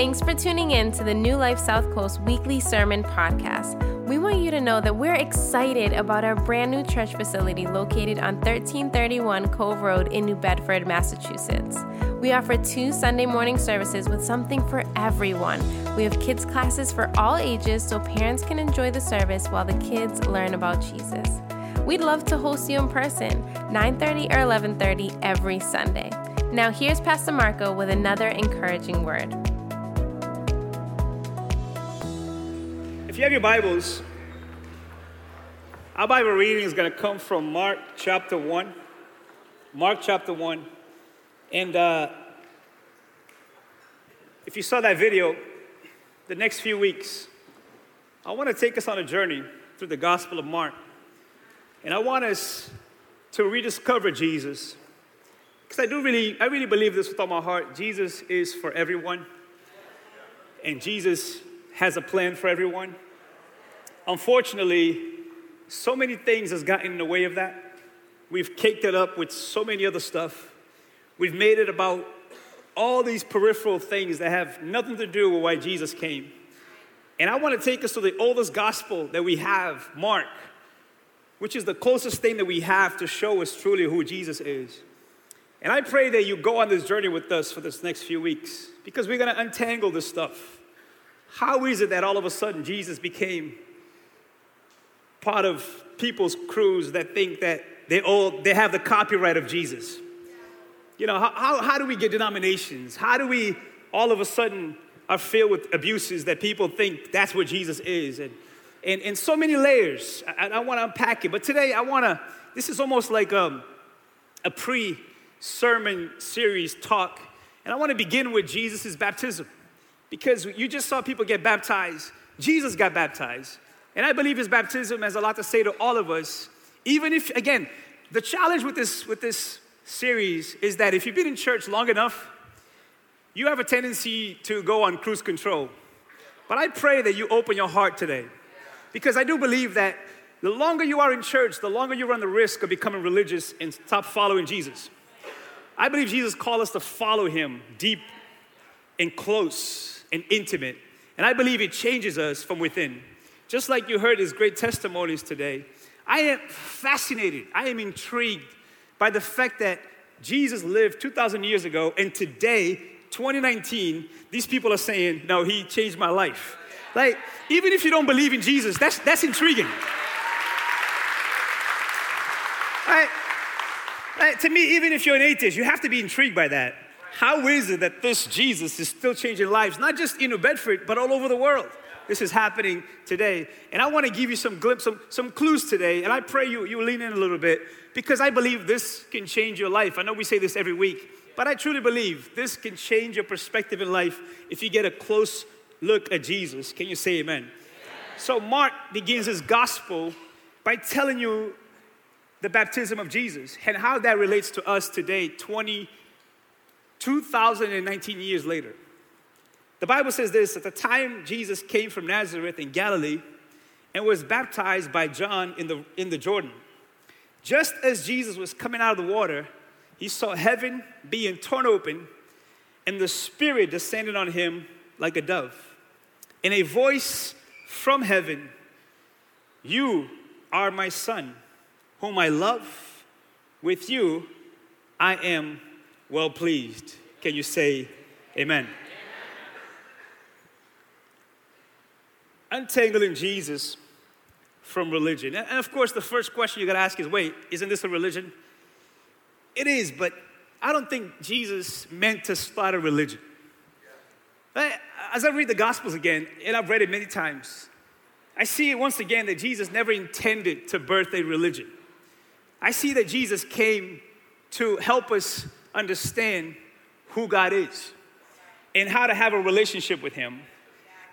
Thanks for tuning in to the New Life South Coast weekly sermon podcast. We want you to know that we're excited about our brand new church facility located on 1331 Cove Road in New Bedford, Massachusetts. We offer two Sunday morning services with something for everyone. We have kids' classes for all ages so parents can enjoy the service while the kids learn about Jesus. We'd love to host you in person, 9:30 or 11:30 every Sunday. Now here's Pastor Marco with another encouraging word. You have your Bibles, our Bible reading is going to come from Mark chapter 1. Mark chapter 1. And uh, if you saw that video, the next few weeks, I want to take us on a journey through the Gospel of Mark. And I want us to rediscover Jesus. Because I do really, I really believe this with all my heart. Jesus is for everyone. And Jesus has a plan for everyone. Unfortunately, so many things has gotten in the way of that. We've caked it up with so many other stuff. We've made it about all these peripheral things that have nothing to do with why Jesus came. And I want to take us to the oldest gospel that we have, Mark, which is the closest thing that we have to show us truly who Jesus is. And I pray that you go on this journey with us for this next few weeks because we're going to untangle this stuff. How is it that all of a sudden Jesus became part of people's crews that think that they all they have the copyright of Jesus? You know, how, how, how do we get denominations? How do we all of a sudden are filled with abuses that people think that's what Jesus is? And, and, and so many layers. I, I want to unpack it. But today I want to, this is almost like um, a pre sermon series talk. And I want to begin with Jesus' baptism because you just saw people get baptized. Jesus got baptized. And I believe his baptism has a lot to say to all of us. Even if, again, the challenge with this, with this series is that if you've been in church long enough, you have a tendency to go on cruise control. But I pray that you open your heart today. Because I do believe that the longer you are in church, the longer you run the risk of becoming religious and stop following Jesus. I believe Jesus called us to follow him deep and close and intimate. And I believe it changes us from within. Just like you heard his great testimonies today, I am fascinated, I am intrigued by the fact that Jesus lived 2,000 years ago, and today, 2019, these people are saying, No, he changed my life. Like, even if you don't believe in Jesus, that's, that's intriguing. Right? right? To me, even if you're an atheist, you have to be intrigued by that. How is it that this Jesus is still changing lives, not just in New Bedford, but all over the world? This is happening today. And I want to give you some glimpse, some, some clues today. And I pray you, you lean in a little bit because I believe this can change your life. I know we say this every week, but I truly believe this can change your perspective in life if you get a close look at Jesus. Can you say amen? amen? So, Mark begins his gospel by telling you the baptism of Jesus and how that relates to us today, 20, 2019 years later. The Bible says this at the time Jesus came from Nazareth in Galilee and was baptized by John in the, in the Jordan. Just as Jesus was coming out of the water, he saw heaven being torn open and the Spirit descended on him like a dove. And a voice from heaven, You are my Son, whom I love. With you I am well pleased. Can you say amen? Untangling Jesus from religion. And of course, the first question you gotta ask is wait, isn't this a religion? It is, but I don't think Jesus meant to start a religion. As I read the Gospels again, and I've read it many times, I see once again that Jesus never intended to birth a religion. I see that Jesus came to help us understand who God is and how to have a relationship with Him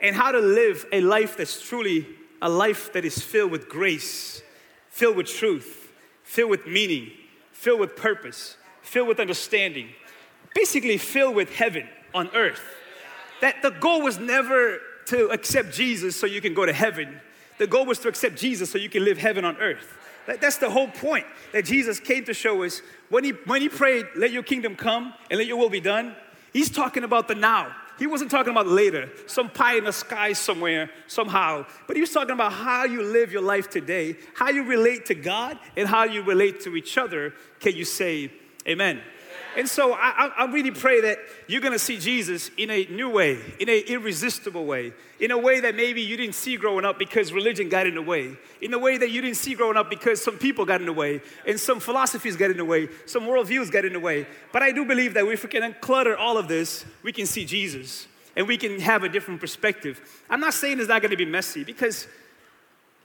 and how to live a life that's truly a life that is filled with grace, filled with truth, filled with meaning, filled with purpose, filled with understanding, basically filled with heaven on earth. That the goal was never to accept Jesus so you can go to heaven. The goal was to accept Jesus so you can live heaven on earth. That's the whole point that Jesus came to show us. When he, when he prayed, let your kingdom come and let your will be done, he's talking about the now. He wasn't talking about later, some pie in the sky somewhere, somehow. But he was talking about how you live your life today, how you relate to God, and how you relate to each other. Can you say amen? And so I, I, really pray that you're gonna see Jesus in a new way, in an irresistible way, in a way that maybe you didn't see growing up because religion got in the way, in a way that you didn't see growing up because some people got in the way, and some philosophies got in the way, some worldviews got in the way. But I do believe that if we can unclutter all of this, we can see Jesus and we can have a different perspective. I'm not saying it's not gonna be messy because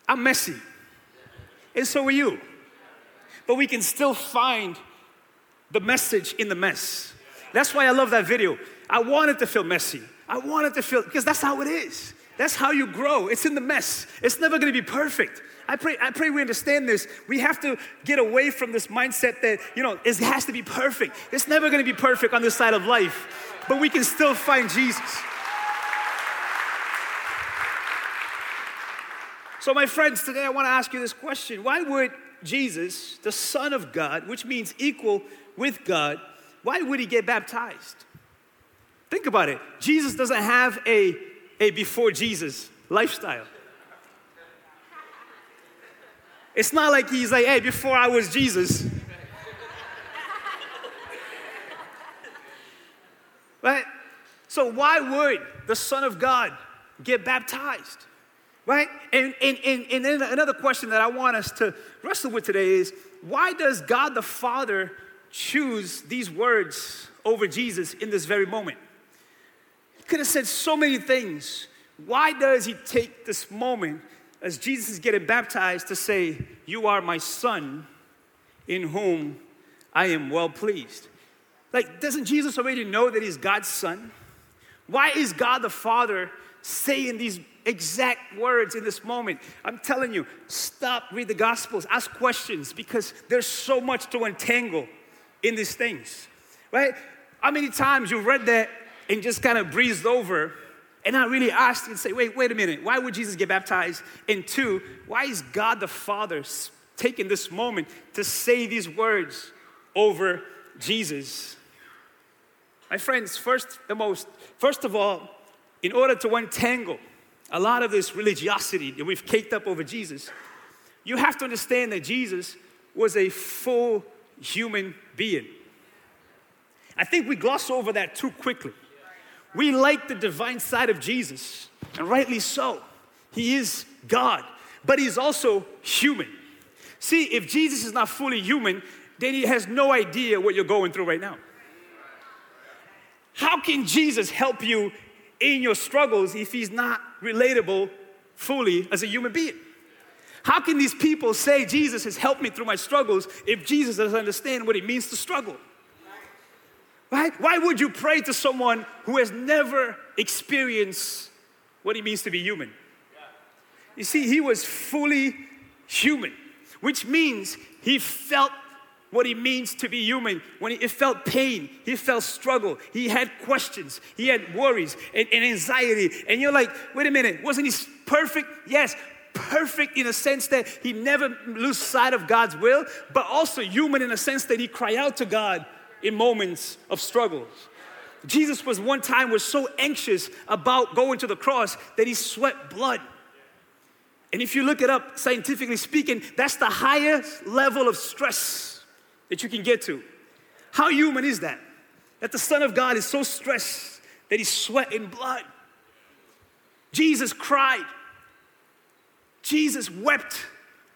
I'm messy, and so are you. But we can still find the message in the mess. That's why I love that video. I wanted to feel messy. I wanted to feel, because that's how it is. That's how you grow. It's in the mess. It's never gonna be perfect. I pray, I pray we understand this. We have to get away from this mindset that, you know, it has to be perfect. It's never gonna be perfect on this side of life, but we can still find Jesus. So, my friends, today I wanna ask you this question Why would Jesus, the Son of God, which means equal with God, why would he get baptized? Think about it. Jesus doesn't have a, a before Jesus lifestyle. It's not like he's like, hey, before I was Jesus. right? So, why would the Son of God get baptized? Right? And, and, and, and then another question that I want us to wrestle with today is why does God the Father choose these words over Jesus in this very moment? He could have said so many things. Why does he take this moment as Jesus is getting baptized to say, You are my son in whom I am well pleased? Like, doesn't Jesus already know that he's God's son? Why is God the Father saying these exact words in this moment? I'm telling you, stop, read the Gospels, ask questions because there's so much to untangle in these things, right? How many times you've read that and just kind of breezed over and not really asked and say, wait, wait a minute, why would Jesus get baptized? And two, why is God the Father taking this moment to say these words over Jesus? My friends, first the most, first of all, in order to untangle a lot of this religiosity that we've caked up over Jesus, you have to understand that Jesus was a full human being. I think we gloss over that too quickly. We like the divine side of Jesus, and rightly so. He is God, but he's also human. See, if Jesus is not fully human, then he has no idea what you're going through right now. How can Jesus help you in your struggles if he's not relatable fully as a human being? How can these people say Jesus has helped me through my struggles if Jesus doesn't understand what it means to struggle? Right? Why would you pray to someone who has never experienced what it means to be human? You see, he was fully human, which means he felt what it means to be human. When he felt pain, he felt struggle, he had questions, he had worries and, and anxiety. And you're like, wait a minute, wasn't he perfect? Yes, perfect in a sense that he never lose sight of God's will, but also human in a sense that he cry out to God in moments of struggles. Jesus was one time was so anxious about going to the cross that he sweat blood. And if you look it up scientifically speaking, that's the highest level of stress that you can get to. How human is that? That the Son of God is so stressed that he's sweating blood. Jesus cried Jesus wept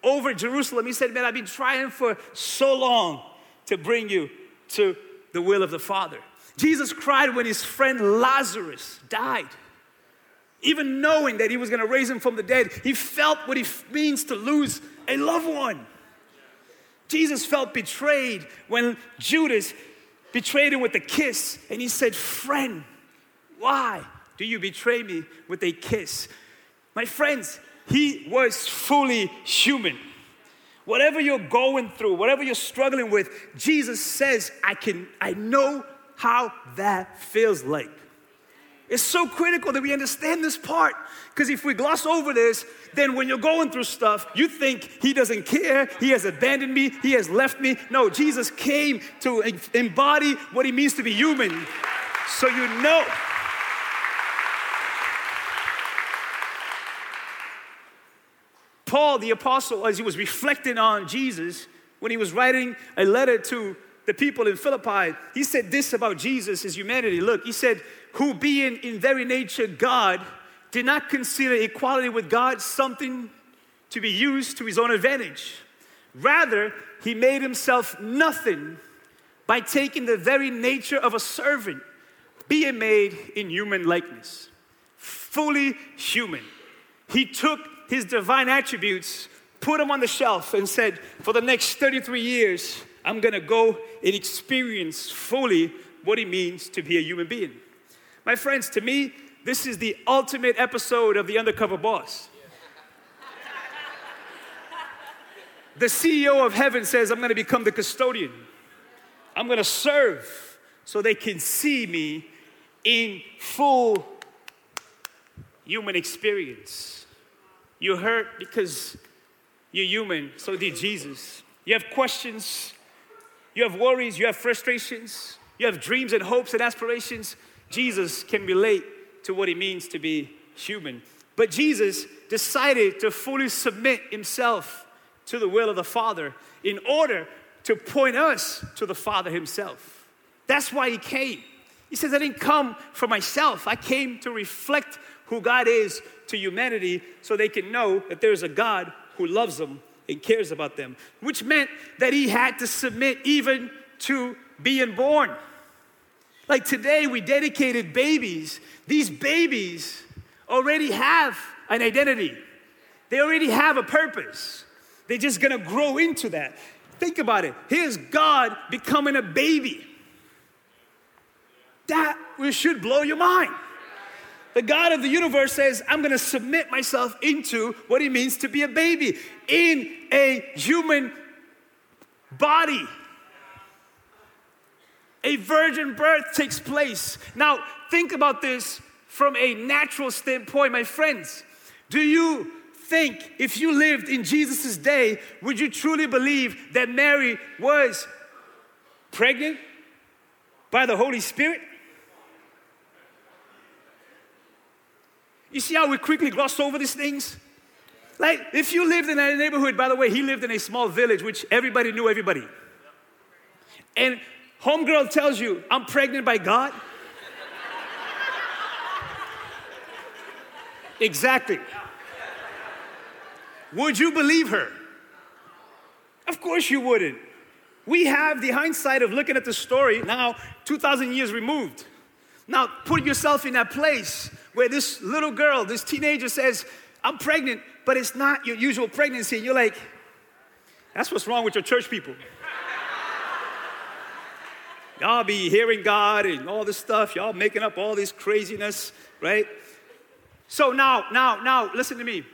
over Jerusalem. He said, Man, I've been trying for so long to bring you to the will of the Father. Jesus cried when his friend Lazarus died. Even knowing that he was going to raise him from the dead, he felt what it means to lose a loved one. Jesus felt betrayed when Judas betrayed him with a kiss, and he said, Friend, why do you betray me with a kiss? My friends, he was fully human. Whatever you're going through, whatever you're struggling with, Jesus says, I can, I know how that feels like. It's so critical that we understand this part. Because if we gloss over this, then when you're going through stuff, you think he doesn't care, he has abandoned me, he has left me. No, Jesus came to embody what it means to be human. So you know Paul, the apostle, as he was reflecting on Jesus, when he was writing a letter to the people in Philippi, he said this about Jesus, his humanity. Look, he said, Who being in very nature God, did not consider equality with God something to be used to his own advantage. Rather, he made himself nothing by taking the very nature of a servant, being made in human likeness, fully human. He took his divine attributes, put them on the shelf, and said, For the next 33 years, I'm gonna go and experience fully what it means to be a human being. My friends, to me, this is the ultimate episode of The Undercover Boss. The CEO of heaven says, I'm gonna become the custodian. I'm gonna serve so they can see me in full human experience. You hurt because you're human, so did Jesus. You have questions, you have worries, you have frustrations, you have dreams and hopes and aspirations. Jesus can relate to what it means to be human. But Jesus decided to fully submit himself to the will of the Father in order to point us to the Father himself. That's why he came. He says, I didn't come for myself, I came to reflect who God is to humanity so they can know that there's a God who loves them and cares about them, which meant that he had to submit even to being born. Like today, we dedicated babies. These babies already have an identity, they already have a purpose. They're just gonna grow into that. Think about it. Here's God becoming a baby. That should blow your mind. The God of the universe says, I'm gonna submit myself into what it means to be a baby in a human body a virgin birth takes place. Now, think about this from a natural standpoint, my friends. Do you think if you lived in Jesus' day, would you truly believe that Mary was pregnant by the Holy Spirit? You see how we quickly gloss over these things? Like, if you lived in a neighborhood, by the way, he lived in a small village which everybody knew everybody. And Homegirl tells you, I'm pregnant by God. exactly. Would you believe her? Of course you wouldn't. We have the hindsight of looking at the story now, 2,000 years removed. Now, put yourself in that place where this little girl, this teenager says, I'm pregnant, but it's not your usual pregnancy. And you're like, that's what's wrong with your church people. Y'all be hearing God and all this stuff. Y'all making up all this craziness, right? So now, now, now, listen to me.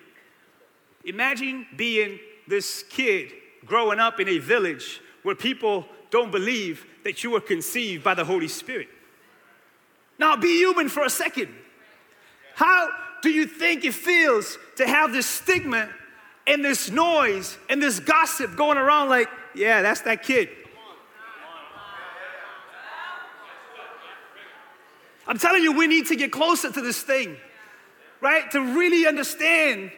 Imagine being this kid growing up in a village where people don't believe that you were conceived by the Holy Spirit. Now, be human for a second. How do you think it feels to have this stigma and this noise and this gossip going around like, yeah, that's that kid? I'm telling you, we need to get closer to this thing, right? To really understand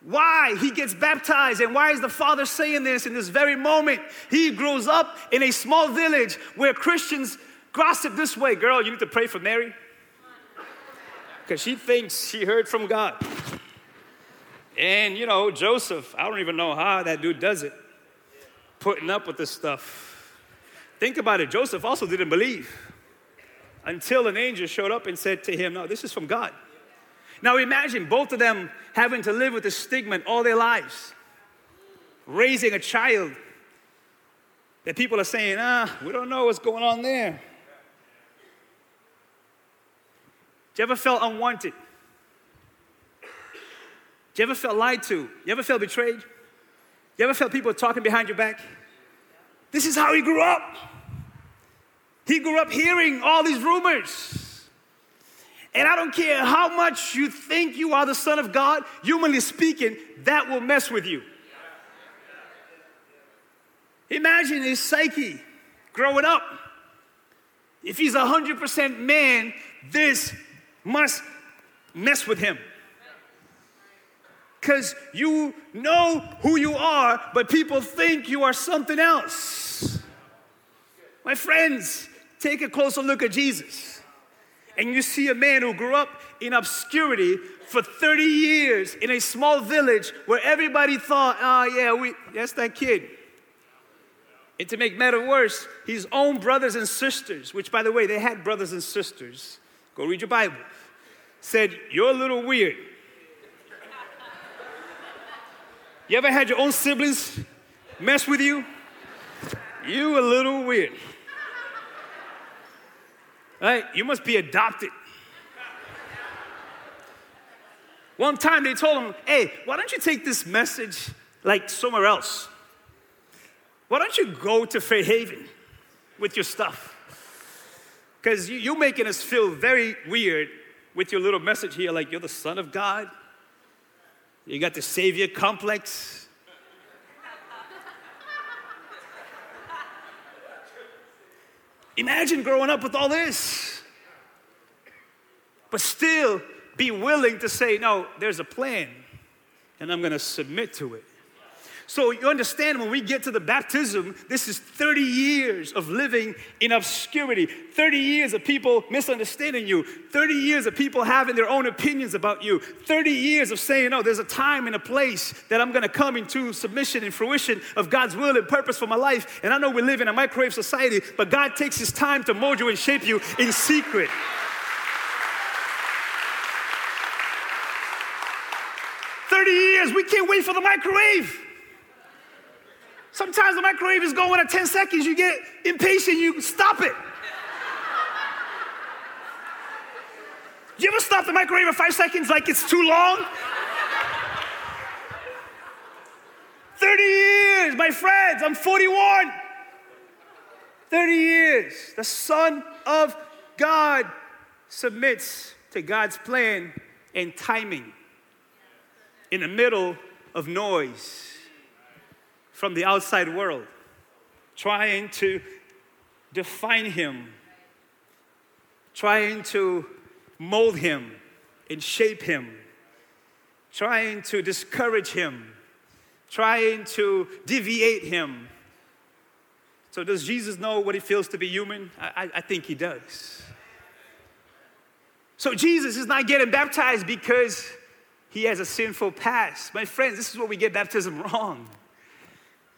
why he gets baptized and why is the father saying this in this very moment. He grows up in a small village where Christians gossip this way girl, you need to pray for Mary because she thinks she heard from God. And you know, Joseph, I don't even know how that dude does it, putting up with this stuff. Think about it, Joseph also didn't believe until an angel showed up and said to him, No, this is from God. Now imagine both of them having to live with the stigma all their lives, raising a child that people are saying, ah, we don't know what's going on there. Do you ever felt unwanted? You ever felt lied to? You ever felt betrayed? You ever felt people talking behind your back? This is how he grew up. He grew up hearing all these rumors. And I don't care how much you think you are the Son of God, humanly speaking, that will mess with you. Imagine his psyche growing up. If he's 100% man, this must mess with him. because you know who you are, but people think you are something else. My friends, take a closer look at Jesus. And you see a man who grew up in obscurity for 30 years in a small village where everybody thought, oh, yeah, we, that's that kid. And to make matter worse, his own brothers and sisters, which by the way, they had brothers and sisters, go read your Bible, said, You're a little weird. You ever had your own siblings mess with you? You a little weird. Right? You must be adopted. One time they told him, hey, why don't you take this message like somewhere else? Why don't you go to Fairhaven with your stuff? Because you, you're making us feel very weird with your little message here, like you're the Son of God. You got the Savior complex. Imagine growing up with all this, but still be willing to say, No, there's a plan, and I'm gonna submit to it. So you understand when we get to the baptism, this is 30 years of living in obscurity, 30 years of people misunderstanding you, 30 years of people having their own opinions about you, 30 years of saying, no, there's a time and a place that I'm gonna come into submission and fruition of God's will and purpose for my life. And I know we live in a microwave society, but God takes His time to mold you and shape you in secret. Thirty years, we can't wait for the microwave. Sometimes the microwave is going at 10 seconds, you get impatient, you stop it. You ever stop the microwave at five seconds like it's too long? 30 years, my friends, I'm 41. 30 years. The Son of God submits to God's plan and timing in the middle of noise from the outside world, trying to define him, trying to mold him and shape him, trying to discourage him, trying to deviate him. So, does Jesus know what it feels to be human? I, I think he does. So, Jesus is not getting baptized because he has a sinful past. My friends, this is where we get baptism wrong.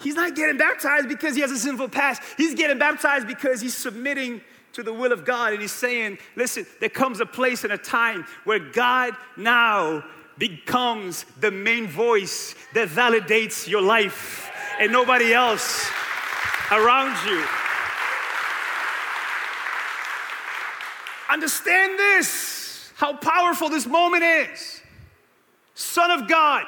He's not getting baptized because he has a sinful past. He's getting baptized because he's submitting to the will of God and he's saying, listen, there comes a place and a time where God now becomes the main voice that validates your life and nobody else around you. Understand this, how powerful this moment is. Son of God,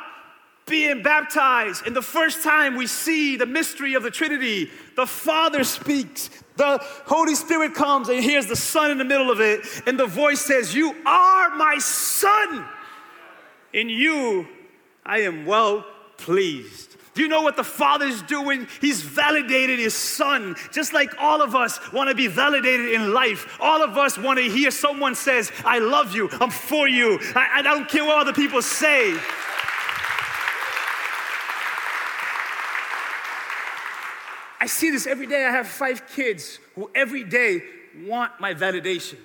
being baptized. And the first time we see the mystery of the Trinity, the Father speaks, the Holy Spirit comes, and here's the Son in the middle of it. And the voice says, You are my Son. In you, I am well pleased. Do you know what the Father's doing? He's validated His Son, just like all of us want to be validated in life. All of us want to hear someone says, "I love you. I'm for you. I, I don't care what other people say." I see this every day. I have five kids who every day want my validation.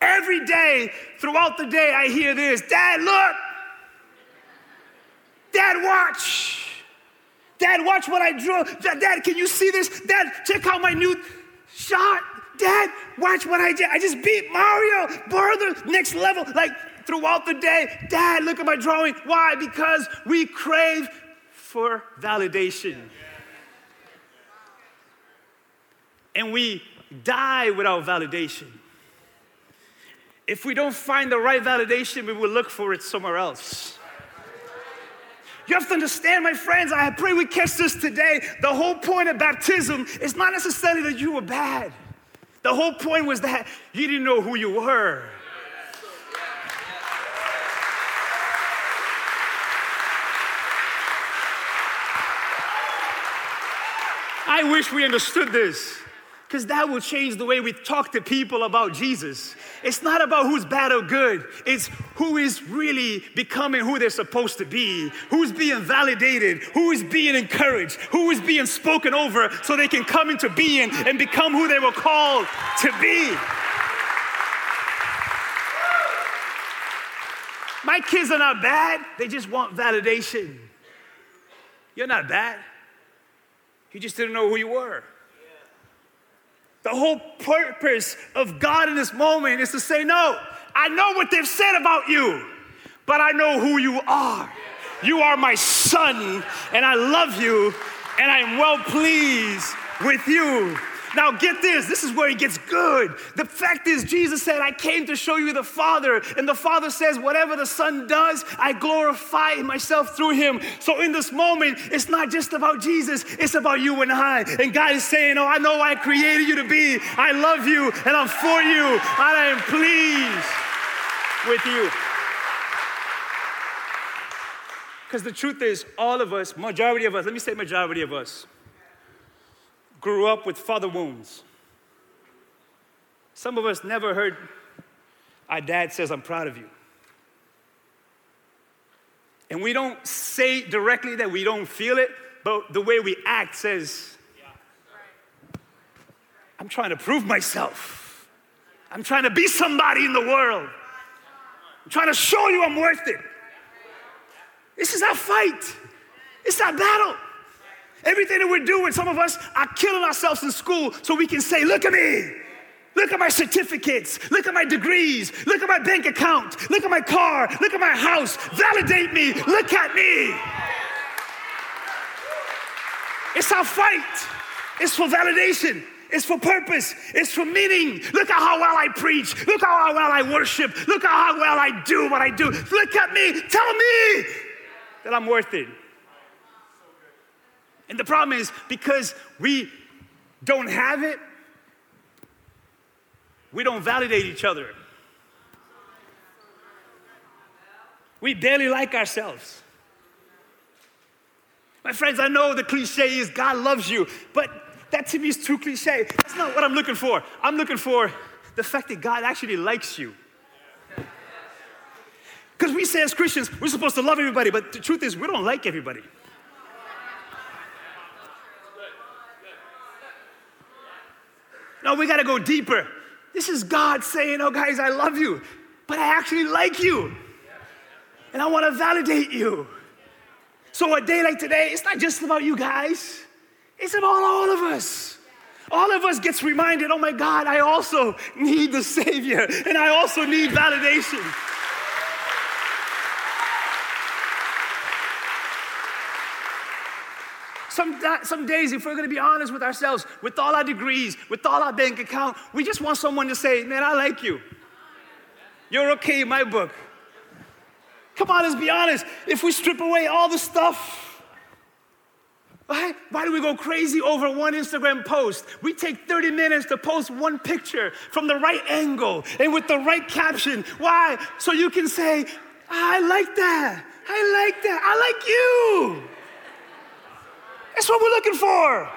Every day, throughout the day, I hear this Dad, look! Dad, watch! Dad, watch what I drew. Dad, can you see this? Dad, check out my new shot. Dad, watch what I did. I just beat Mario. Further, next level. Like throughout the day, Dad, look at my drawing. Why? Because we crave for validation. And we die without validation. If we don't find the right validation, we will look for it somewhere else. You have to understand, my friends, I pray we catch this today. The whole point of baptism is not necessarily that you were bad. The whole point was that you didn't know who you were. I wish we understood this. Because that will change the way we talk to people about Jesus. It's not about who's bad or good, it's who is really becoming who they're supposed to be, who's being validated, who is being encouraged, who is being spoken over so they can come into being and become who they were called to be. My kids are not bad, they just want validation. You're not bad. You just didn't know who you were. The whole purpose of God in this moment is to say, No, I know what they've said about you, but I know who you are. You are my son, and I love you, and I am well pleased with you. Now, get this this is where he gets good. The fact is, Jesus said, I came to show you the Father. And the Father says, Whatever the Son does, I glorify myself through him. So, in this moment, it's not just about Jesus, it's about you and I. And God is saying, Oh, I know I created you to be. I love you, and I'm for you, and I am pleased with you. Because the truth is, all of us, majority of us, let me say majority of us, grew up with father wounds. Some of us never heard our dad says, I'm proud of you. And we don't say directly that we don't feel it, but the way we act says, I'm trying to prove myself. I'm trying to be somebody in the world. I'm trying to show you I'm worth it. This is our fight. It's our battle. Everything that we're doing, some of us are killing ourselves in school so we can say, Look at me. Look at my certificates. Look at my degrees. Look at my bank account. Look at my car. Look at my house. Validate me. Look at me. It's our fight. It's for validation. It's for purpose. It's for meaning. Look at how well I preach. Look at how well I worship. Look at how well I do what I do. Look at me. Tell me that I'm worth it. And the problem is because we don't have it, we don't validate each other. We barely like ourselves. My friends, I know the cliche is God loves you, but that to me is too cliche. That's not what I'm looking for. I'm looking for the fact that God actually likes you. Because we say as Christians, we're supposed to love everybody, but the truth is, we don't like everybody. No, we got to go deeper. This is God saying, Oh, guys, I love you, but I actually like you. And I want to validate you. So, a day like today, it's not just about you guys, it's about all of us. All of us gets reminded, oh my God, I also need the Savior, and I also need validation. Some, some days, if we're gonna be honest with ourselves, with all our degrees, with all our bank account, we just want someone to say, Man, I like you. You're okay in my book. Come on, let's be honest. If we strip away all the stuff, why, why do we go crazy over one Instagram post? We take 30 minutes to post one picture from the right angle and with the right caption. Why? So you can say, I like that. I like that. I like you. That's what we're looking for.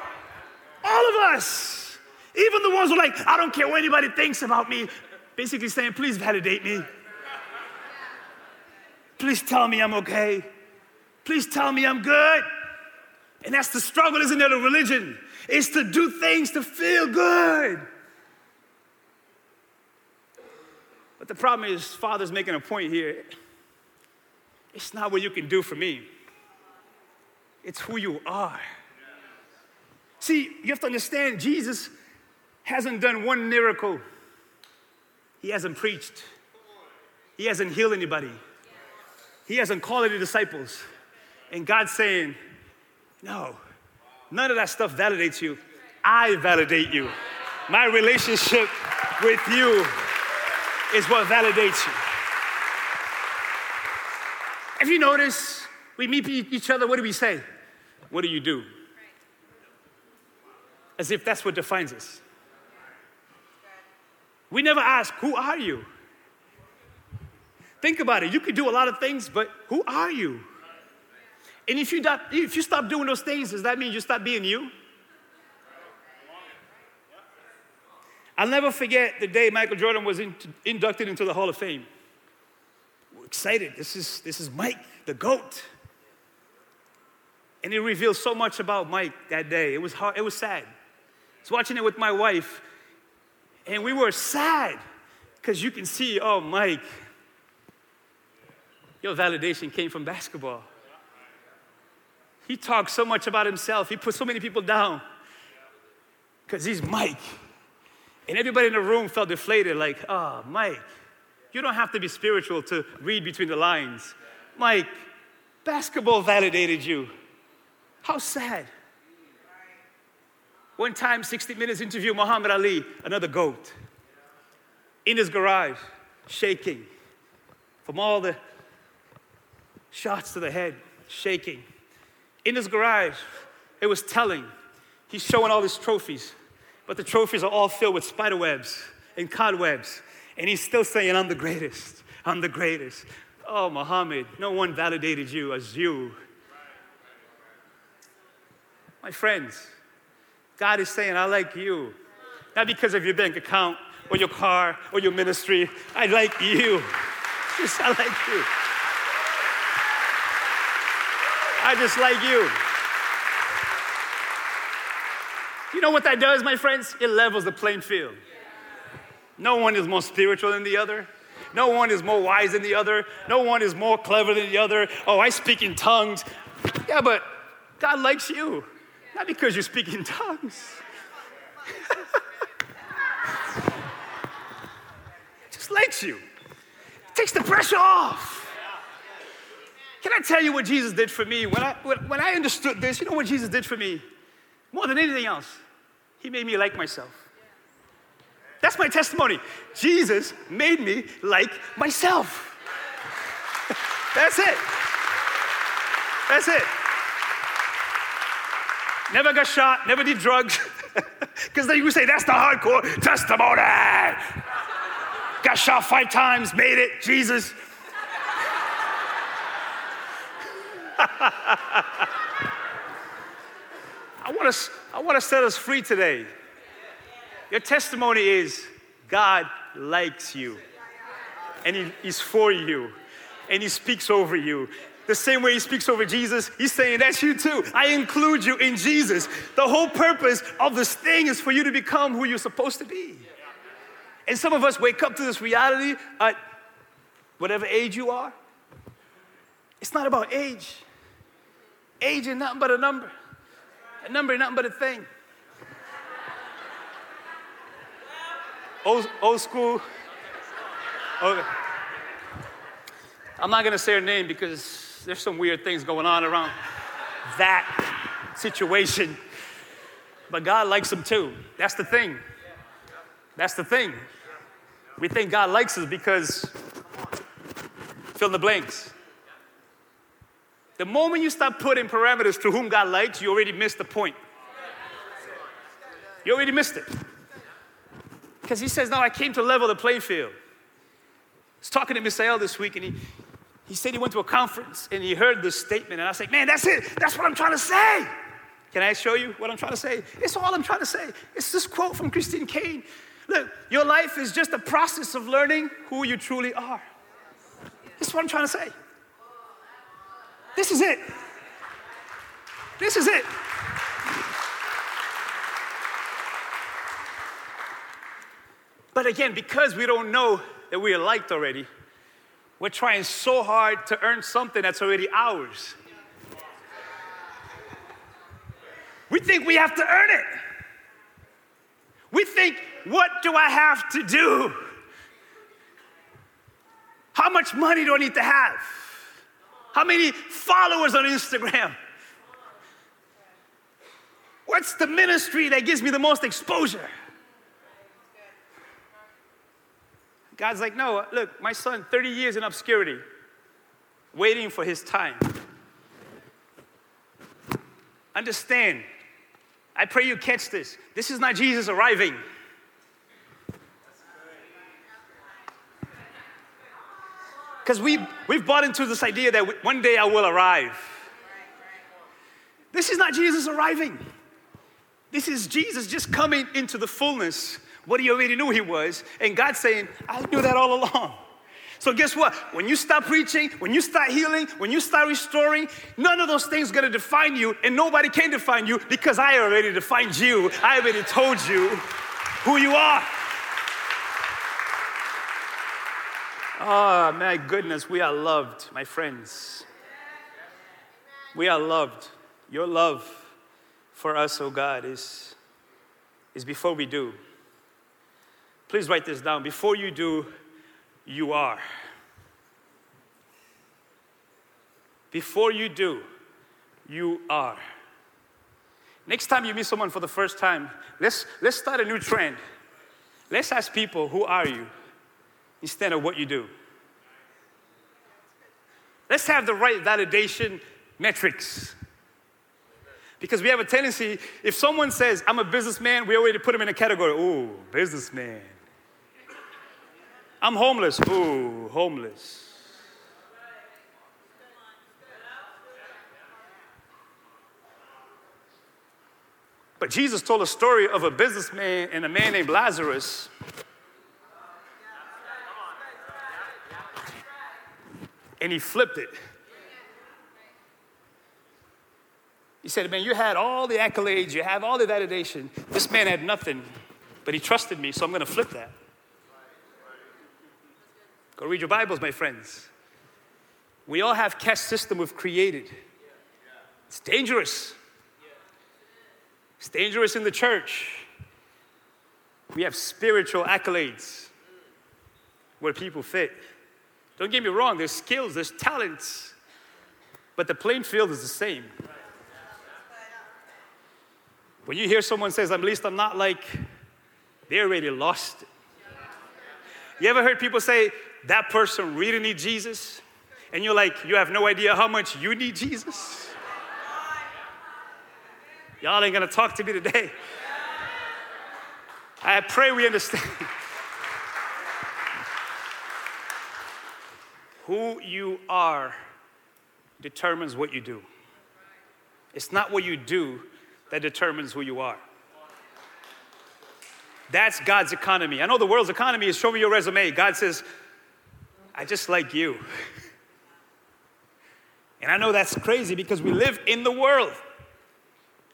All of us. Even the ones who are like, I don't care what anybody thinks about me. Basically saying, please validate me. Please tell me I'm okay. Please tell me I'm good. And that's the struggle, isn't it, of religion? Is to do things to feel good. But the problem is, Father's making a point here. It's not what you can do for me it's who you are. See, you have to understand Jesus hasn't done one miracle, He hasn't preached, He hasn't healed anybody, He hasn't called any disciples. And God's saying, No, none of that stuff validates you. I validate you. My relationship with you is what validates you. If you notice, we meet each other, what do we say? What do you do? As if that's what defines us. We never ask, Who are you? Think about it. You could do a lot of things, but who are you? And if you, if you stop doing those things, does that mean you stop being you? I'll never forget the day Michael Jordan was in, inducted into the Hall of Fame. We're excited. This is, this is Mike, the GOAT. And it revealed so much about Mike that day. It was hard, it was sad. Was watching it with my wife, and we were sad because you can see, oh, Mike, your validation came from basketball. He talks so much about himself, he put so many people down because he's Mike. And everybody in the room felt deflated, like, oh, Mike, you don't have to be spiritual to read between the lines. Mike, basketball validated you. How sad. One time, 60 Minutes interview Muhammad Ali, another GOAT, in his garage, shaking from all the shots to the head, shaking. In his garage, it was telling. He's showing all his trophies but the trophies are all filled with spider webs and cobwebs. And he's still saying, I'm the greatest. I'm the greatest. Oh, Muhammad, no one validated you as you. My friends, God is saying, I like you. Not because of your bank account or your car or your ministry. I like you. Just, I like you. I just like you. You know what that does, my friends? It levels the playing field. No one is more spiritual than the other. No one is more wise than the other. No one is more clever than the other. Oh, I speak in tongues. Yeah, but God likes you, not because you speak in tongues. Just likes you. Takes the pressure off. Can I tell you what Jesus did for me? When I, when I understood this, you know what Jesus did for me? More than anything else. He made me like myself. That's my testimony. Jesus made me like myself. That's it. That's it. Never got shot, never did drugs. Because then you say, that's the hardcore testimony. Got shot five times, made it, Jesus. I want to I want to set us free today. Your testimony is God likes you, and he, is for you, and He speaks over you. The same way He speaks over Jesus, He's saying, That's you too. I include you in Jesus. The whole purpose of this thing is for you to become who you're supposed to be. And some of us wake up to this reality at whatever age you are. It's not about age. Age is nothing but a number. A number ain't nothing but a thing. Old, old school. Okay. I'm not going to say her name because there's some weird things going on around that situation. But God likes them too. That's the thing. That's the thing. We think God likes us because fill in the blanks. The moment you start putting parameters to whom God likes, you already missed the point. You already missed it. Because he says, No, I came to level the playing field. I was talking to Misael this week, and he, he said he went to a conference and he heard this statement, and I said, Man, that's it. That's what I'm trying to say. Can I show you what I'm trying to say? It's all I'm trying to say. It's this quote from Christine Caine. Look, your life is just a process of learning who you truly are. This is what I'm trying to say. This is it. This is it. But again, because we don't know that we are liked already, we're trying so hard to earn something that's already ours. We think we have to earn it. We think, what do I have to do? How much money do I need to have? How many followers on Instagram? What's the ministry that gives me the most exposure? God's like, no, look, my son, 30 years in obscurity, waiting for his time. Understand, I pray you catch this. This is not Jesus arriving. Because we, we've bought into this idea that one day I will arrive. This is not Jesus arriving. This is Jesus just coming into the fullness what he already knew he was. And God saying, I knew that all along. So guess what? When you start preaching, when you start healing, when you start restoring, none of those things are gonna define you, and nobody can define you because I already defined you. I already told you who you are. Oh my goodness, we are loved, my friends. We are loved. Your love for us, oh God, is, is before we do. Please write this down. Before you do, you are. Before you do, you are. Next time you meet someone for the first time, let's, let's start a new trend. Let's ask people, who are you? Instead of what you do. Let's have the right validation metrics. Because we have a tendency, if someone says, I'm a businessman, we already put them in a category. Ooh, businessman. I'm homeless. Ooh, homeless. But Jesus told a story of a businessman and a man named Lazarus. And he flipped it. He said, Man, you had all the accolades, you have all the validation. This man had nothing, but he trusted me, so I'm going to flip that. Go read your Bibles, my friends. We all have caste system we've created. It's dangerous. It's dangerous in the church. We have spiritual accolades where people fit. Don't get me wrong, there's skills, there's talents, but the playing field is the same. When you hear someone says, at least I'm not like, they already lost. You ever heard people say, that person really needs Jesus, and you're like, you have no idea how much you need Jesus? Y'all ain't gonna talk to me today. I pray we understand. Who you are determines what you do. It's not what you do that determines who you are. That's God's economy. I know the world's economy is show me your resume. God says, I just like you. And I know that's crazy because we live in the world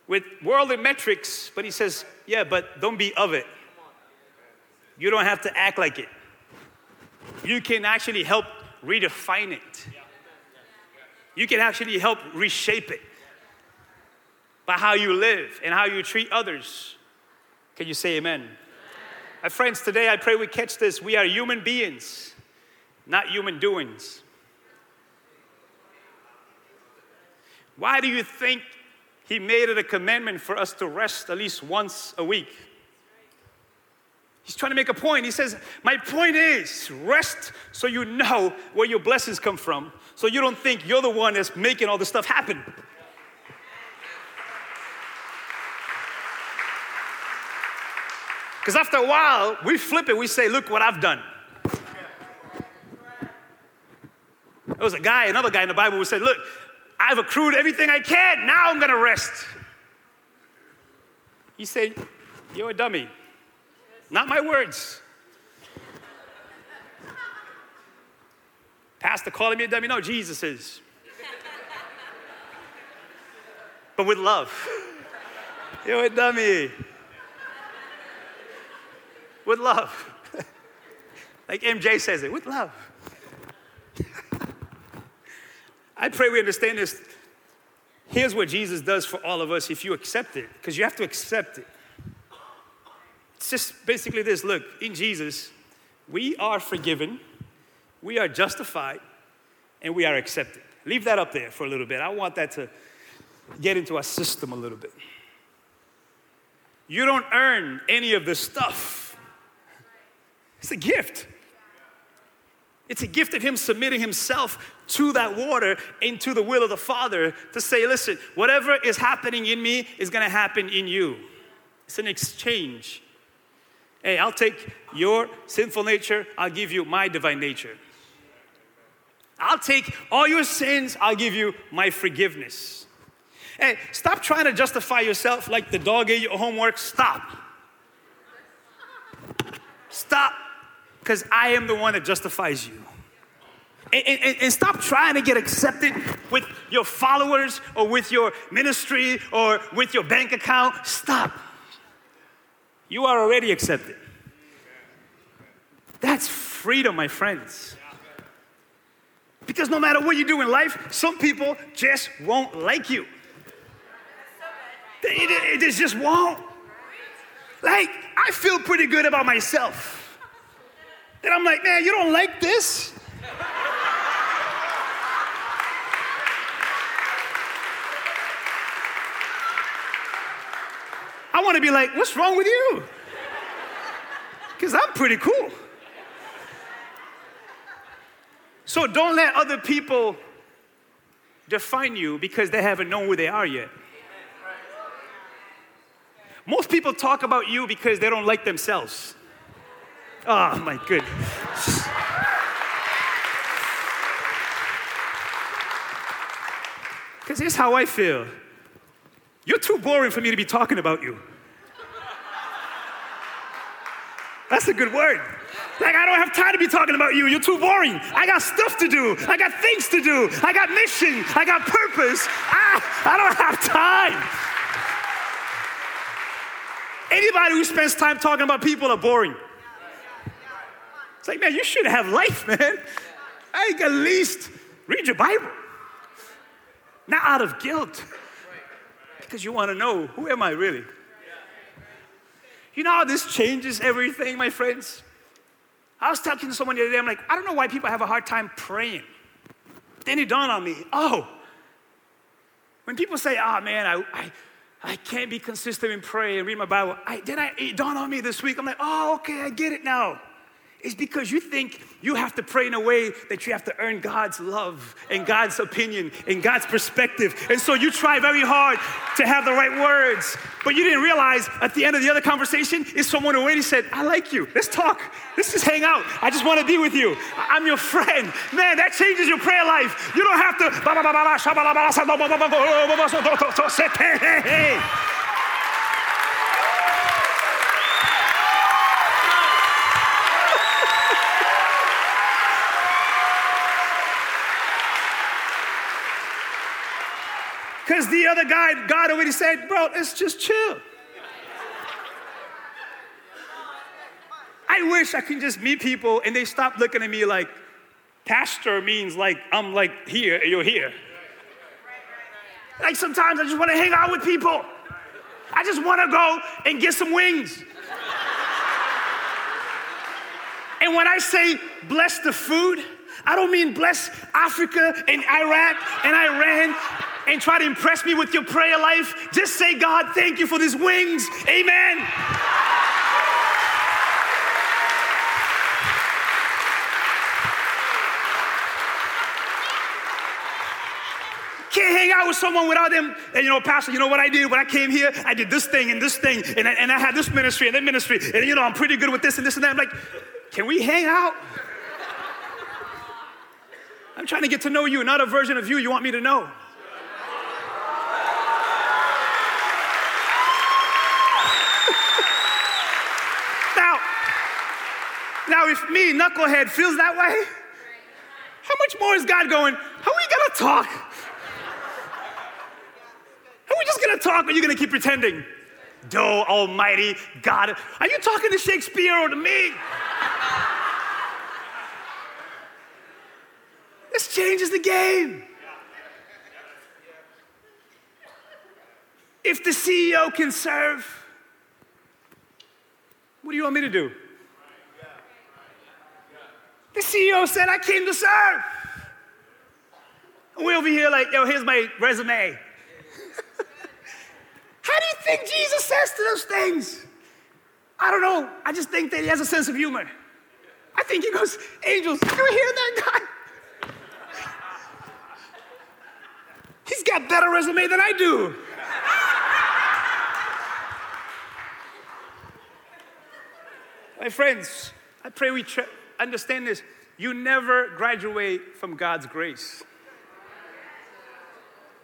with worldly metrics, but he says, yeah, but don't be of it. You don't have to act like it. You can actually help redefine it. You can actually help reshape it by how you live and how you treat others. Can you say amen? amen? My friends, today I pray we catch this. We are human beings not human doings. Why do you think he made it a commandment for us to rest at least once a week? He's trying to make a point. He says, My point is rest so you know where your blessings come from, so you don't think you're the one that's making all this stuff happen. Because after a while, we flip it, we say, Look what I've done. There was a guy, another guy in the Bible who said, Look, I've accrued everything I can. Now I'm going to rest. He said, You're a dummy. Not my words. Pastor calling me a dummy? No, Jesus is. but with love. You're a dummy. With love. like MJ says it, with love. I pray we understand this. Here's what Jesus does for all of us if you accept it, because you have to accept it. It's just basically this look, in Jesus, we are forgiven, we are justified, and we are accepted. Leave that up there for a little bit. I want that to get into our system a little bit. You don't earn any of this stuff, it's a gift. It's a gift of Him submitting Himself to that water into the will of the Father to say, listen, whatever is happening in me is going to happen in you. It's an exchange. Hey, I'll take your sinful nature, I'll give you my divine nature. I'll take all your sins, I'll give you my forgiveness. Hey, stop trying to justify yourself like the dog ate your homework. Stop. Stop, because I am the one that justifies you. And, and, and, stop trying to get accepted with your followers or with your ministry or with your bank account. Stop. You are already accepted. That's freedom, my friends. Because no matter what you do in life, some people just won't like you. They, they just won't. Like, I feel pretty good about myself. And I'm like, man, you don't like this? I want to be like, what's wrong with you? Because I'm pretty cool. So don't let other people define you because they haven't known who they are yet. Most people talk about you because they don't like themselves. Oh my goodness. Because here's how I feel you're too boring for me to be talking about you. That's a good word. Like, I don't have time to be talking about you. You're too boring. I got stuff to do. I got things to do. I got mission. I got purpose. Ah, I don't have time. Anybody who spends time talking about people are boring. It's like, man, you should have life, man. I at least read your Bible. Not out of guilt, because you want to know who am I really? You know how this changes everything, my friends? I was talking to someone the other day, I'm like, I don't know why people have a hard time praying. Then it dawned on me, oh, when people say, oh man, I, I, I can't be consistent in praying and read my Bible, I, then I, it dawned on me this week, I'm like, oh, okay, I get it now is because you think you have to pray in a way that you have to earn God's love and God's opinion and God's perspective. And so you try very hard to have the right words, but you didn't realize at the end of the other conversation is someone who already said, I like you. Let's talk. Let's just hang out. I just want to be with you. I'm your friend. Man, that changes your prayer life. You don't have to. The other guy, God already said, bro, let's just chill. I wish I could just meet people and they stop looking at me like, pastor means like I'm like here and you're here. Like sometimes I just want to hang out with people. I just want to go and get some wings. and when I say bless the food, I don't mean bless Africa and Iraq and Iran and try to impress me with your prayer life. Just say, God, thank you for these wings. Amen. can't hang out with someone without them. And you know, Pastor, you know what I did when I came here? I did this thing and this thing, and I, and I had this ministry and that ministry, and you know, I'm pretty good with this and this and that. I'm like, can we hang out? I'm trying to get to know you, not a version of you you want me to know. Now, if me, knucklehead, feels that way, how much more is God going, how are we gonna talk? Are we just gonna talk or you gonna keep pretending? Do Almighty God. Are you talking to Shakespeare or to me? This changes the game. If the CEO can serve, what do you want me to do? The CEO said, I came to serve. And we over here like, yo, here's my resume. How do you think Jesus says to those things? I don't know. I just think that he has a sense of humor. I think he goes, angels, you hear that guy? He's got better resume than I do. My friends, I pray we tra- understand this. You never graduate from God's grace.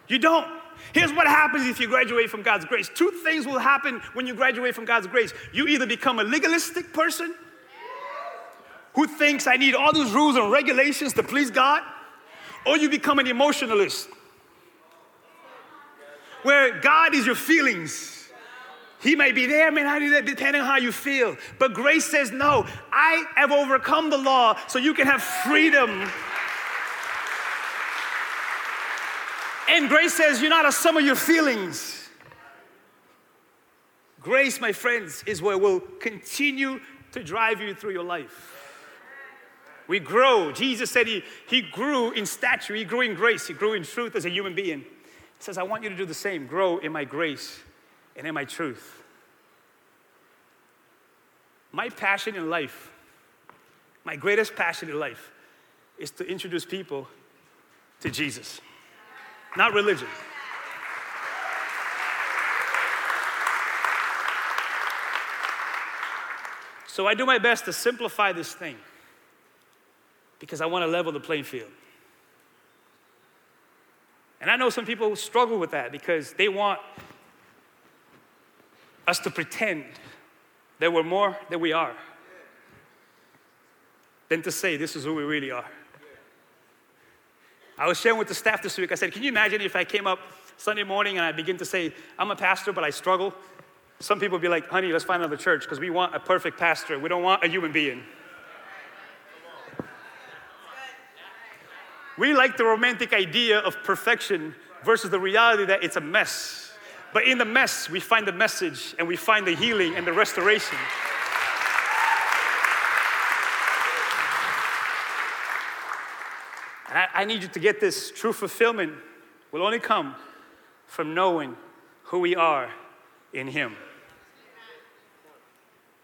You don't. Here's what happens if you graduate from God's grace. Two things will happen when you graduate from God's grace. You either become a legalistic person who thinks I need all these rules and regulations to please God, or you become an emotionalist where God is your feelings. He may be there, may not be there, depending on how you feel. But grace says, no, I have overcome the law so you can have freedom. And grace says, you're not a sum of your feelings. Grace, my friends, is what will continue to drive you through your life. We grow. Jesus said he, he grew in stature, he grew in grace, he grew in truth as a human being. He says, I want you to do the same grow in my grace and in my truth. My passion in life, my greatest passion in life, is to introduce people to Jesus, not religion. So I do my best to simplify this thing because I want to level the playing field. And I know some people struggle with that because they want us to pretend that we're more than we are than to say this is who we really are. I was sharing with the staff this week. I said, Can you imagine if I came up Sunday morning and I begin to say, I'm a pastor, but I struggle? Some people would be like, Honey, let's find another church because we want a perfect pastor. We don't want a human being. We like the romantic idea of perfection versus the reality that it's a mess. But in the mess, we find the message and we find the healing and the restoration. And I, I need you to get this true fulfillment will only come from knowing who we are in Him.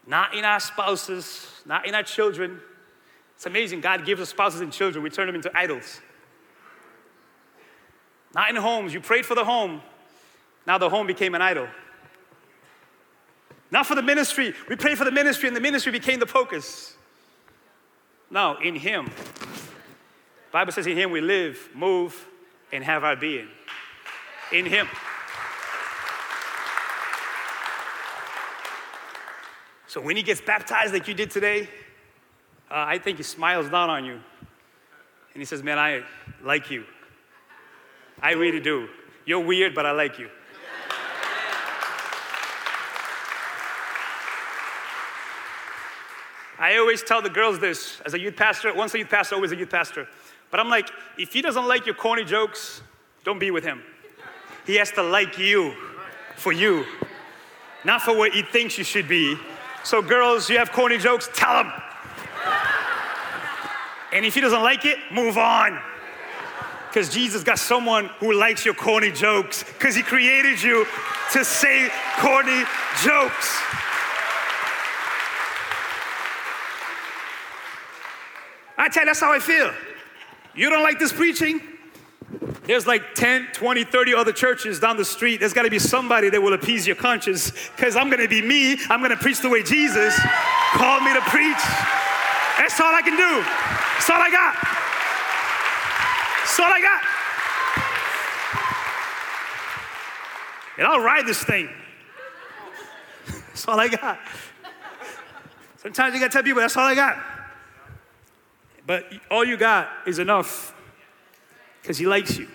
Not in our spouses, not in our children. It's amazing. God gives us spouses and children, we turn them into idols. Not in homes. You prayed for the home. Now the home became an idol. Not for the ministry. We prayed for the ministry and the ministry became the focus. No, in Him. Bible says in Him we live, move, and have our being. In Him. So when he gets baptized like you did today, uh, I think he smiles down on you. And he says, Man, I like you. I really do. You're weird, but I like you. I always tell the girls this as a youth pastor, once a youth pastor, always a youth pastor. But I'm like, if he doesn't like your corny jokes, don't be with him. He has to like you for you, not for what he thinks you should be. So, girls, you have corny jokes, tell him. And if he doesn't like it, move on because Jesus got someone who likes your corny jokes because he created you to say corny jokes. I tell you, that's how I feel. You don't like this preaching? There's like 10, 20, 30 other churches down the street. There's got to be somebody that will appease your conscience because I'm going to be me. I'm going to preach the way Jesus called me to preach. That's all I can do. That's all I got. That's all I got. And I'll ride this thing. That's all I got. Sometimes you gotta tell people that's all I got. But all you got is enough because He likes you.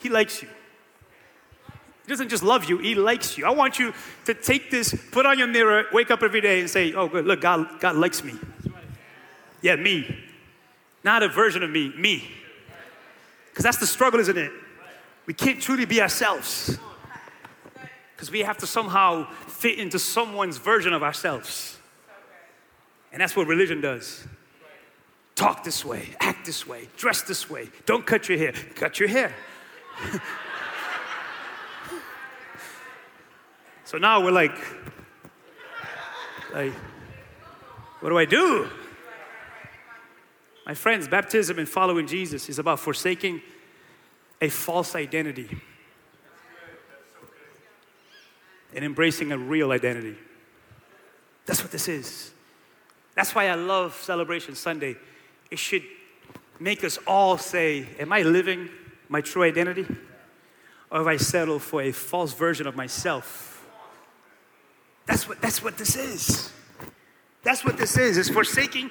He likes you. He doesn't just love you, He likes you. I want you to take this, put on your mirror, wake up every day and say, Oh, good, look, God, God likes me. Yeah, me. Not a version of me, me. Because that's the struggle, isn't it? We can't truly be ourselves. Because we have to somehow fit into someone's version of ourselves. And that's what religion does. Talk this way, act this way, dress this way. Don't cut your hair. Cut your hair. so now we're like, like, what do I do? My friends, baptism and following Jesus is about forsaking a false identity and embracing a real identity. That's what this is. That's why I love Celebration Sunday. It should make us all say, Am I living my true identity? Or have I settled for a false version of myself? That's what, that's what this is. That's what this is. It's forsaking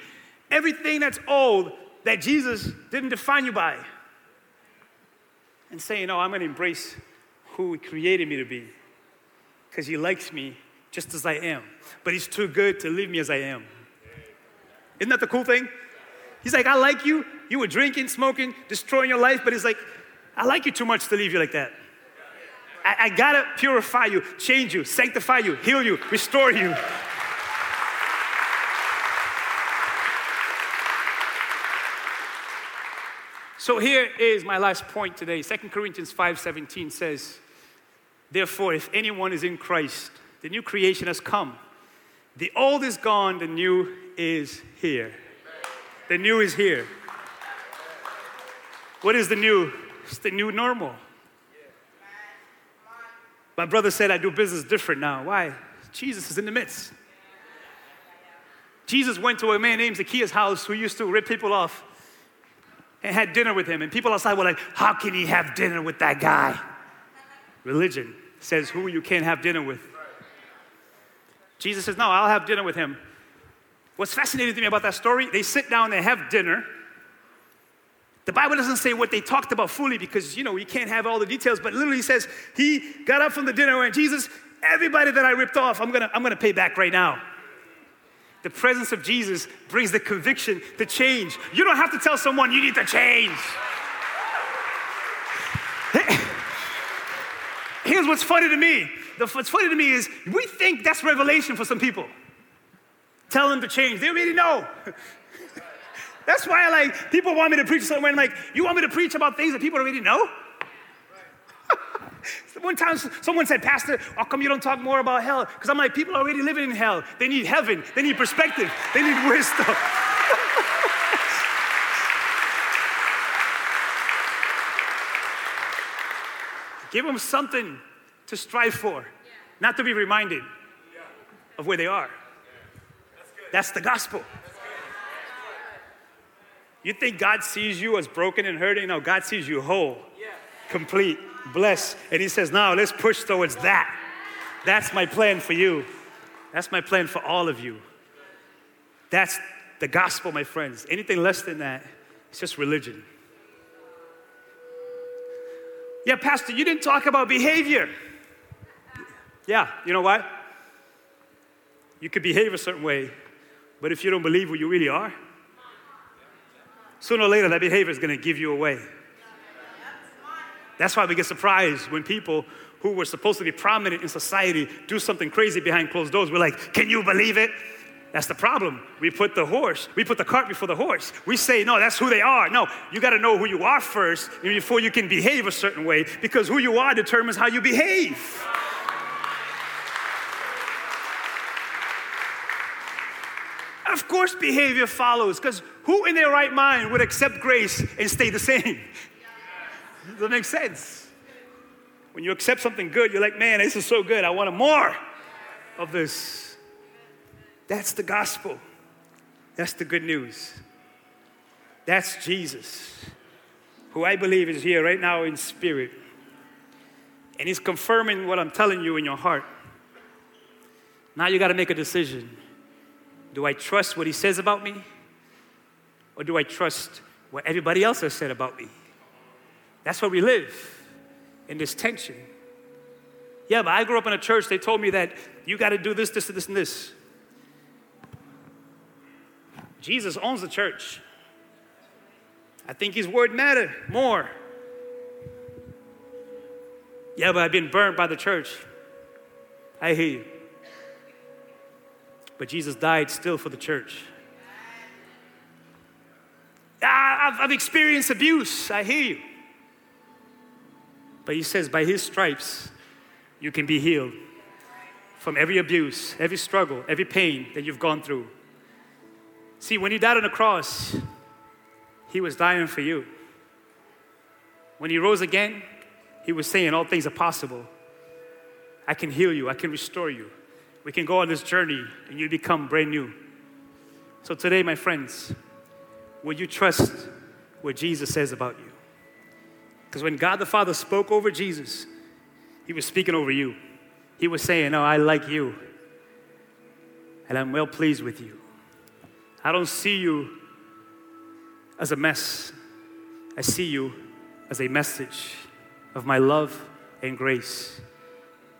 everything that's old that Jesus didn't define you by. And saying, "Oh, I'm going to embrace who He created me to be because He likes me just as I am. But He's too good to leave me as I am. Isn't that the cool thing? He's like, I like you. You were drinking, smoking, destroying your life, but He's like, I like you too much to leave you like that. I, I gotta purify you, change you, sanctify you, heal you, restore you. So here is my last point today. 2 Corinthians 5:17 says, Therefore, if anyone is in Christ, the new creation has come. The old is gone, the new is here. The new is here. What is the new? It's the new normal. My brother said, I do business different now. Why? Jesus is in the midst. Jesus went to a man named Zacchaeus' house who used to rip people off and had dinner with him. And people outside were like, How can he have dinner with that guy? Religion says who you can't have dinner with. Jesus says, No, I'll have dinner with him. What's fascinating to me about that story, they sit down, and have dinner. The Bible doesn't say what they talked about fully because, you know, we can't have all the details, but literally says he got up from the dinner and Jesus, everybody that I ripped off, I'm gonna, I'm gonna pay back right now. The presence of Jesus brings the conviction to change. You don't have to tell someone you need to change. Here's what's funny to me. what's funny to me is we think that's revelation for some people. Tell them to change. They already know. That's why, like, people want me to preach somewhere, and like, you want me to preach about things that people already know? One time, someone said, Pastor, how come you don't talk more about hell? Because I'm like, people are already living in hell. They need heaven. They need perspective. They need wisdom. Give them something to strive for, not to be reminded of where they are. That's the gospel. You think God sees you as broken and hurting? No, God sees you whole, complete, blessed. And He says, now let's push towards that. That's my plan for you. That's my plan for all of you. That's the gospel, my friends. Anything less than that, it's just religion. Yeah, Pastor, you didn't talk about behavior. Yeah, you know what? You could behave a certain way, but if you don't believe who you really are, sooner or later that behavior is going to give you away. That's why we get surprised when people who were supposed to be prominent in society do something crazy behind closed doors. We're like, can you believe it? That's the problem. We put the horse, we put the cart before the horse. We say, no, that's who they are. No, you got to know who you are first before you can behave a certain way because who you are determines how you behave. Of course, behavior follows because who in their right mind would accept grace and stay the same? Does that make sense? When you accept something good, you're like, man, this is so good. I want more of this. That's the gospel. That's the good news. That's Jesus, who I believe is here right now in spirit. And he's confirming what I'm telling you in your heart. Now you got to make a decision. Do I trust what he says about me? Or do I trust what everybody else has said about me? That's where we live in this tension. Yeah, but I grew up in a church, they told me that you got to do this, this, and this, and this. Jesus owns the church. I think his word matter more. Yeah, but I've been burned by the church. I hear you. But Jesus died still for the church. I've, I've experienced abuse. I hear you. But he says, by his stripes, you can be healed from every abuse, every struggle, every pain that you've gone through. See, when he died on the cross, he was dying for you. When he rose again, he was saying, All things are possible. I can heal you, I can restore you we can go on this journey and you become brand new. So today, my friends, will you trust what Jesus says about you? Because when God the Father spoke over Jesus, he was speaking over you. He was saying, Oh, I like you, and I'm well pleased with you. I don't see you as a mess. I see you as a message of my love and grace.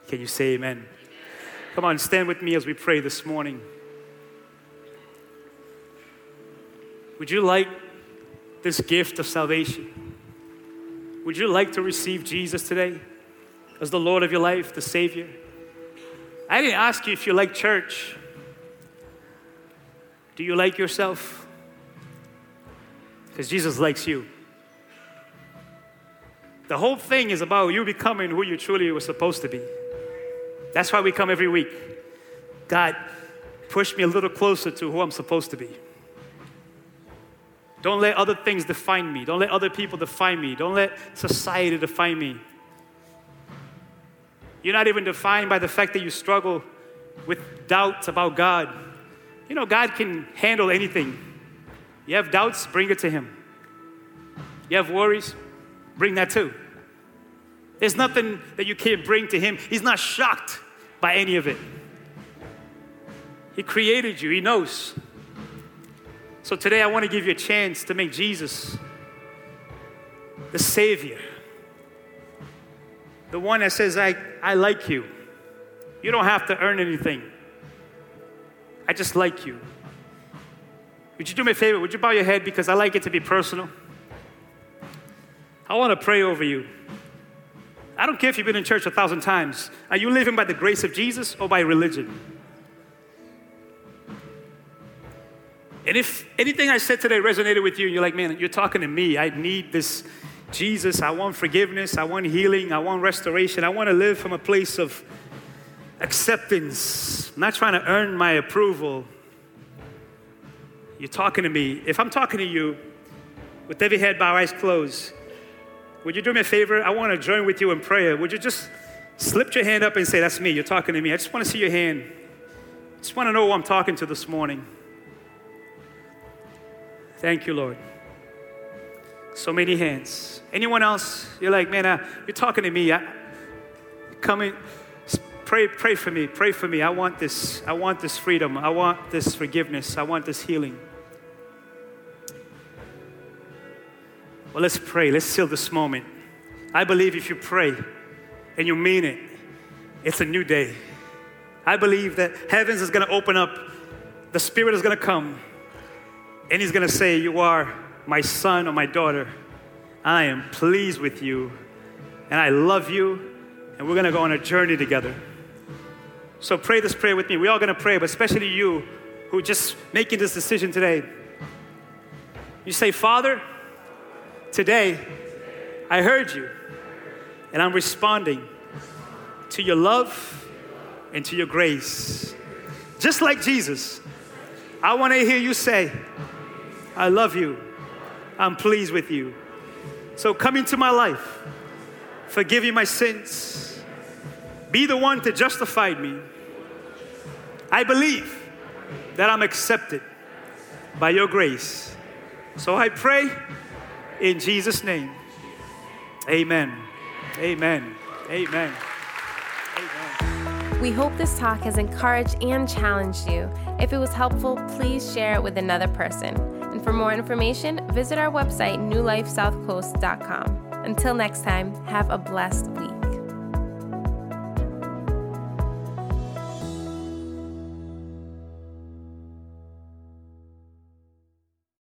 Can you say amen? Come on, stand with me as we pray this morning. Would you like this gift of salvation? Would you like to receive Jesus today as the Lord of your life, the Savior? I didn't ask you if you like church. Do you like yourself? Because Jesus likes you. The whole thing is about you becoming who you truly were supposed to be. That's why we come every week. God, push me a little closer to who I'm supposed to be. Don't let other things define me. Don't let other people define me. Don't let society define me. You're not even defined by the fact that you struggle with doubts about God. You know, God can handle anything. You have doubts, bring it to Him. You have worries, bring that too. There's nothing that you can't bring to Him. He's not shocked by any of it. He created you, He knows. So today I want to give you a chance to make Jesus the Savior, the one that says, I, I like you. You don't have to earn anything. I just like you. Would you do me a favor? Would you bow your head because I like it to be personal? I want to pray over you. I don't care if you've been in church a thousand times. Are you living by the grace of Jesus or by religion? And if anything I said today resonated with you, and you're like, man, you're talking to me. I need this Jesus. I want forgiveness. I want healing. I want restoration. I want to live from a place of acceptance. I'm not trying to earn my approval. You're talking to me. If I'm talking to you with every head bowed, eyes closed, would you do me a favor? I want to join with you in prayer. Would you just slip your hand up and say, That's me. You're talking to me. I just want to see your hand. I just want to know who I'm talking to this morning. Thank you, Lord. So many hands. Anyone else? You're like, man, uh, you're talking to me. I, come in, pray, pray for me. Pray for me. I want this. I want this freedom. I want this forgiveness. I want this healing. Well, let's pray. Let's seal this moment. I believe if you pray and you mean it, it's a new day. I believe that heavens is going to open up, the Spirit is going to come, and He's going to say, You are my son or my daughter. I am pleased with you, and I love you, and we're going to go on a journey together. So pray this prayer with me. We're all going to pray, but especially you who just making this decision today. You say, Father, Today, I heard you, and I'm responding to your love and to your grace. Just like Jesus, I want to hear you say, I love you, I'm pleased with you. So come into my life, forgive me my sins, be the one to justify me. I believe that I'm accepted by your grace. So I pray in Jesus' name. Amen. Amen. Amen. We hope this talk has encouraged and challenged you. If it was helpful, please share it with another person. And for more information, visit our website, newlifesouthcoast.com. Until next time, have a blessed week.